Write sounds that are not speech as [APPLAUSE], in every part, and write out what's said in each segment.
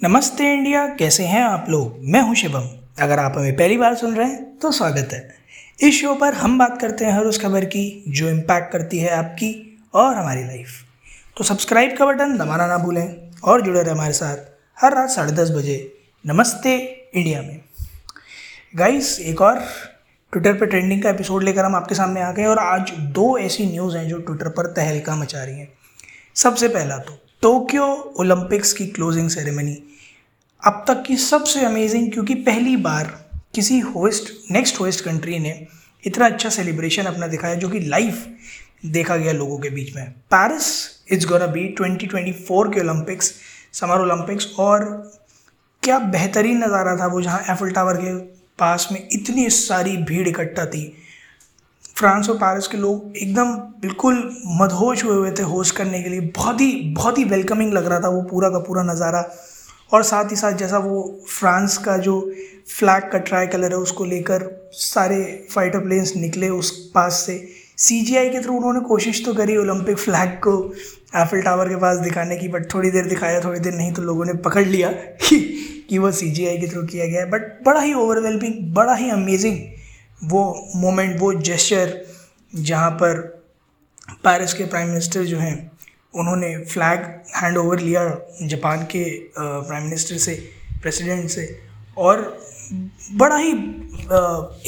नमस्ते इंडिया, कैसे हैं आप लोग? मैं हूँ शिवम। अगर आप हमें पहली बार सुन रहे हैं तो स्वागत है। इस शो पर हम बात करते हैं हर उस खबर की, जो इम्पैक्ट करती है आपकी और हमारी लाइफ तो सब्सक्राइब का बटन दबाना ना भूलें और जुड़े रहे हमारे साथ हर रात साढ़े दस बजे नमस्ते इंडिया में। गाइस एक और ट्विटर पर ट्रेंडिंग का एपिसोड लेकर हम आपके सामने आ गए और आज दो ऐसी न्यूज़ हैं जो ट्विटर पर तहलका मचा रही हैं। सबसे पहला तो टोक्यो ओलंपिक्स की क्लोजिंग सेरेमनी अब तक की सबसे अमेजिंग क्योंकि पहली बार किसी होस्ट नेक्स्ट होस्ट कंट्री ने इतना अच्छा सेलिब्रेशन अपना दिखाया जो कि लाइव देखा गया लोगों के बीच में। पेरिस इट्स गोना बी 2024 के ओलंपिक्स समर ओलंपिक्स और क्या बेहतरीन नज़ारा था वो जहाँ एफल टावर के पास में इतनी सारी भीड़ इकट्ठा थी। फ्रांस और पेरिस के लोग एकदम बिल्कुल मदहोश हुए हुए थे होस्ट करने के लिए। बहुत ही बहुत ही वेलकमिंग लग रहा था वो पूरा का पूरा नज़ारा। और साथ ही साथ जैसा वो फ्रांस का जो फ्लैग का ट्राई कलर है उसको लेकर सारे फाइटर प्लेन्स निकले उस पास से। सीजीआई के थ्रू उन्होंने कोशिश तो करी ओलंपिक फ्लैग को एफिल टावर के पास दिखाने की बट थोड़ी देर दिखाया, थोड़ी देर नहीं तो लोगों ने पकड़ लिया [LAUGHS] कि वो सी के थ्रू किया गया है। बट बड़ा ही ओवरवेलमिंग बड़ा ही अमेजिंग वो मोमेंट वो जेस्चर जहाँ पर पेरिस के प्राइम मिनिस्टर जो हैं, उन्होंने फ्लैग हैंड ओवर लिया जापान के प्राइम मिनिस्टर से प्रेसिडेंट से और बड़ा ही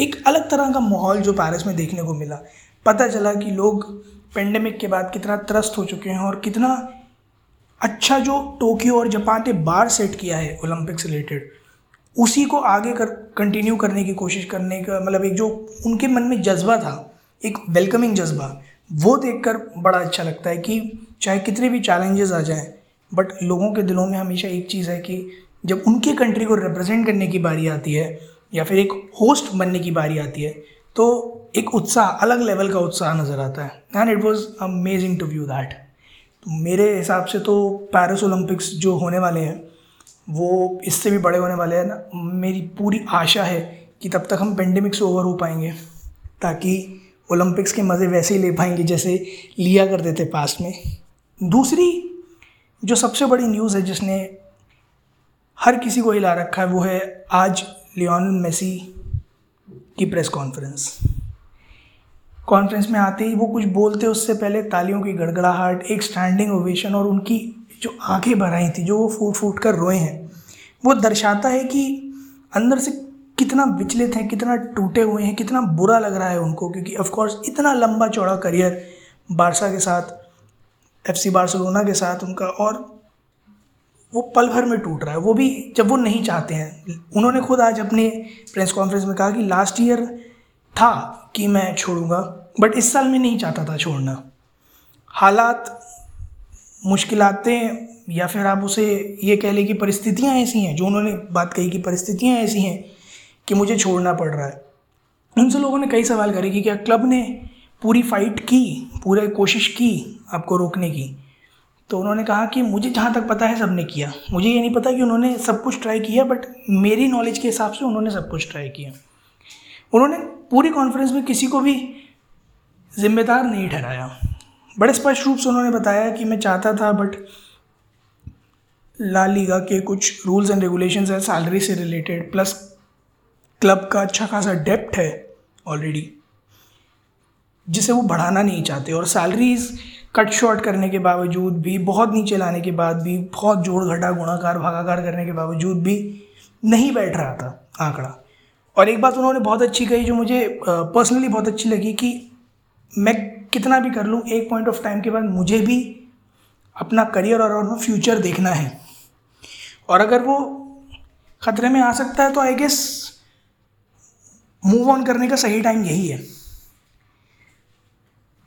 एक अलग तरह का माहौल जो पेरिस में देखने को मिला। पता चला कि लोग पेंडेमिक के बाद कितना त्रस्त हो चुके हैं और कितना अच्छा जो टोक्यो और जापान ने बार सेट किया है ओलंपिक से रिलेटेड उसी को आगे कर कंटिन्यू करने की कोशिश करने का मतलब एक जो उनके मन में जज्बा था, एक वेलकमिंग जज्बा, वो देखकर बड़ा अच्छा लगता है कि चाहे कितने भी चैलेंजेस आ जाएँ बट लोगों के दिलों में हमेशा एक चीज़ है कि जब उनके कंट्री को रिप्रेजेंट करने की बारी आती है, या फिर एक होस्ट बनने की बारी आती है तो एक उत्साह, अलग लेवल का उत्साह नज़र आता है। And it was amazing to view that मेरे हिसाब से तो पेरिस ओलंपिक्स जो होने वाले हैं वो इससे भी बड़े होने वाले हैं ना, मेरी पूरी आशा है कि तब तक हम पेंडेमिक से ओवर हो पाएँगे, ताकि ओलंपिक्स के मज़े वैसे ही ले पाएँगे जैसे लिया करते थे पास्ट में। दूसरी, जो सबसे बड़ी न्यूज़ है जिसने हर किसी को हिला रखा है, वो है आज लियोन मेसी की प्रेस कॉन्फ्रेंस कॉन्फ्रेंस में आते ही वो कुछ बोलते उससे पहले तालियों की गड़गड़ाहट, एक स्टैंडिंग ओवेशन और उनकी जो आँखें आई थी, जो वो फूट फूट कर रोए हैं, वो दर्शाता है कि अंदर से कितना विचलित हैं, कितना टूटे हुए हैं, कितना बुरा लग रहा है उनको, क्योंकि ऑफकोर्स इतना लंबा चौड़ा करियर बारसा के साथ एफ़ सी बार्सलोना के साथ उनका, और वो पल भर में टूट रहा है। वो भी जब वो नहीं चाहते हैं, उन्होंने खुद आज अपने प्रेस कॉन्फ्रेंस में कहा कि लास्ट ईयर था कि मैं छोड़ूँगा बट इस साल में नहीं चाहता था छोड़ना। हालात मुश्किलातें या फिर आप उसे ये कह लें कि परिस्थितियाँ ऐसी हैं, जो उन्होंने बात कही कि परिस्थितियाँ ऐसी हैं कि मुझे छोड़ना पड़ रहा है। उनसे लोगों ने कई सवाल करे कि क्या क्लब ने पूरी फाइट की, पूरे कोशिश की आपको रोकने की? तो उन्होंने कहा कि मुझे जहाँ तक पता है सबने किया। मुझे ये नहीं पता कि उन्होंने सब कुछ ट्राई किया बट मेरी नॉलेज के हिसाब से उन्होंने सब कुछ ट्राई किया। उन्होंने पूरी कॉन्फ्रेंस में किसी को भी जिम्मेदार नहीं ठहराया। बड़े स्पष्ट रूप से उन्होंने बताया कि मैं चाहता था बट ला लीगा के कुछ रूल्स एंड रेगुलेशन है सैलरी से रिलेटेड प्लस क्लब का अच्छा खासा डेप्ट है ऑलरेडी जिसे वो बढ़ाना नहीं चाहते। और सैलरीज कट शॉर्ट करने के बावजूद भी, बहुत नीचे लाने के बाद भी, बहुत जोड़ घटा, गुणाकार, भागाकार करने के बावजूद भी नहीं बैठ रहा था आंकड़ा। और एक बात उन्होंने बहुत अच्छी कही, जो मुझे पर्सनली बहुत अच्छी लगी कि मैं कितना भी कर लूँ, एक पॉइंट ऑफ़ टाइम के बाद मुझे भी अपना करियर और अपना फ्यूचर देखना है। और अगर वो ख़तरे में आ सकता है तो आई गेस मूव ऑन करने का सही टाइम यही है।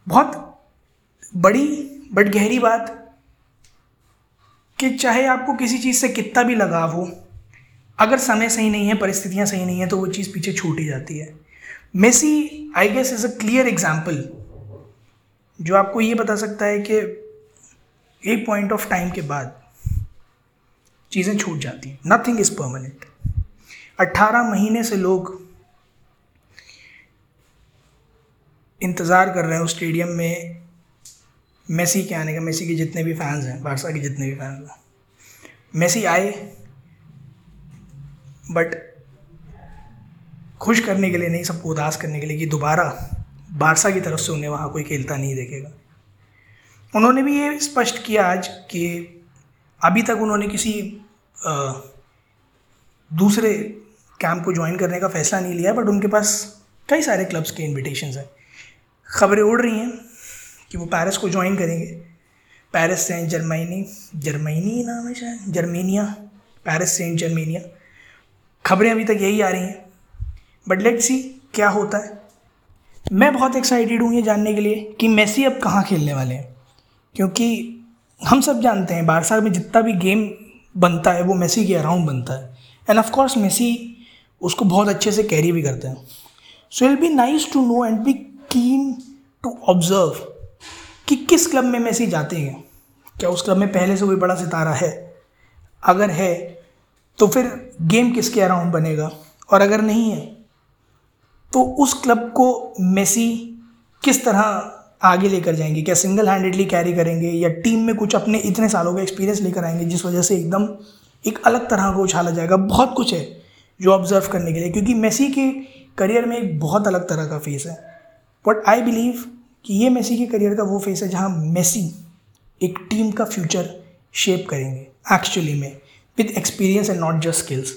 बहुत बड़ी बट गहरी बात कि चाहे आपको किसी चीज़ से कितना भी लगाव हो, अगर समय सही नहीं है, परिस्थितियाँ सही नहीं है तो वो चीज़ पीछे छूट ही जाती है। Messi I guess is a clear example जो आपको ये बता सकता है कि एक पॉइंट ऑफ़ टाइम के बाद चीज़ें छूट जाती हैं। नथिंग इज़ परमानेंट अट्ठारह महीने से लोग इंतज़ार कर रहे हैं उस स्टेडियम में मेसी के आने का। मेसी के जितने भी फैंस हैं बारसा के जितने भी फैंस हैं। मेसी आए बट खुश करने के लिए नहीं सबको उदास करने के लिए कि दोबारा बारसा की तरफ़ से उन्हें वहाँ कोई खेलता नहीं देखेगा। उन्होंने भी ये स्पष्ट किया आज कि अभी तक उन्होंने किसी आ, दूसरे कैंप को ज्वाइन करने का फैसला नहीं लिया बट उनके पास कई सारे क्लब्स के इनविटेशन हैं। खबरें उड़ रही हैं कि वो पेरिस को ज्वाइन करेंगे। पेरिस सेंट जर्मनी जर्मनी नाम है शायद जर्मेनिया पेरिस सेंट जर्मेनिया खबरें अभी तक यही आ रही हैं। बट लेट्स सी क्या होता है। मैं बहुत एक्साइटेड हूँ ये जानने के लिए कि मेसी अब कहाँ खेलने वाले हैं। क्योंकि हम सब जानते हैं बारसा में जितना भी गेम बनता है, वो मेसी के अराउंड बनता है। एंड ऑफकोर्स मेसी उसको बहुत अच्छे से कैरी भी करते हैं। So I'll be nice to know and be keen to observe कि किस क्लब में मेसी जाते हैं। क्या उस क्लब में पहले से कोई बड़ा सितारा है? अगर है तो फिर गेम किसके अराउंड बनेगा? और अगर नहीं है तो उस क्लब को मेसी किस तरह आगे लेकर जाएँगे? क्या सिंगल हैंडेडली कैरी करेंगे या टीम में कुछ अपने इतने सालों का एक्सपीरियंस लेकर आएँगे जिस वजह से एकदम एक अलग तरह का उछाला जाएगा? बहुत कुछ है जो ऑब्ज़र्व करने के लिए, क्योंकि मेसी के करियर में एक बहुत अलग तरह का फेस है। बट आई बिलीव कि ये मेसी के करियर का वो फेस है जहाँ मेसी एक टीम का फ्यूचर शेप करेंगे एक्चुअली में with experience and not just skills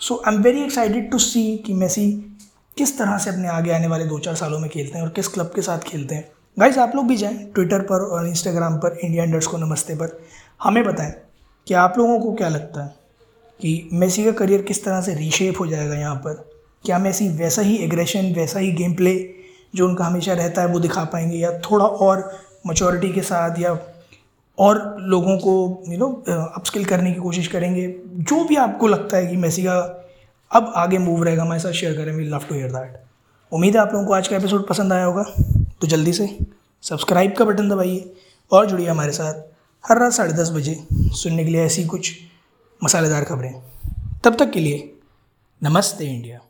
so I am very excited to see कि मेसी किस तरह से अपने आगे आने वाले दो चार सालों में खेलते हैं और किस क्लब के साथ खेलते हैं? गाइज़ आप लोग भी जाएँ ट्विटर पर और इंस्टाग्राम पर इंडिया इंडर्स को नमस्ते पर। हमें बताएँ, कि आप लोगों को क्या लगता है कि मेसी का करियर किस तरह से रीशेप हो जाएगा यहाँ पर? क्या मेसी वैसा ही एग्रेशन वैसा ही गेम प्ले जो उनका हमेशा रहता है वो दिखा पाएँगे? या थोड़ा और मच्योरिटी के साथ या और लोगों को यू नो अपस्किल करने की कोशिश करेंगे? जो भी आपको लगता है कि मेसी का अब आगे मूव रहेगा, हमारे साथ शेयर करें we love to hear that उम्मीद है आप लोगों को आज का एपिसोड पसंद आया होगा। तो जल्दी से सब्सक्राइब का बटन दबाइए और जुड़िए हमारे साथ हर रात साढ़े दस बजे सुनने के लिए ऐसी कुछ मसालेदार खबरें। तब तक के लिए नमस्ते इंडिया।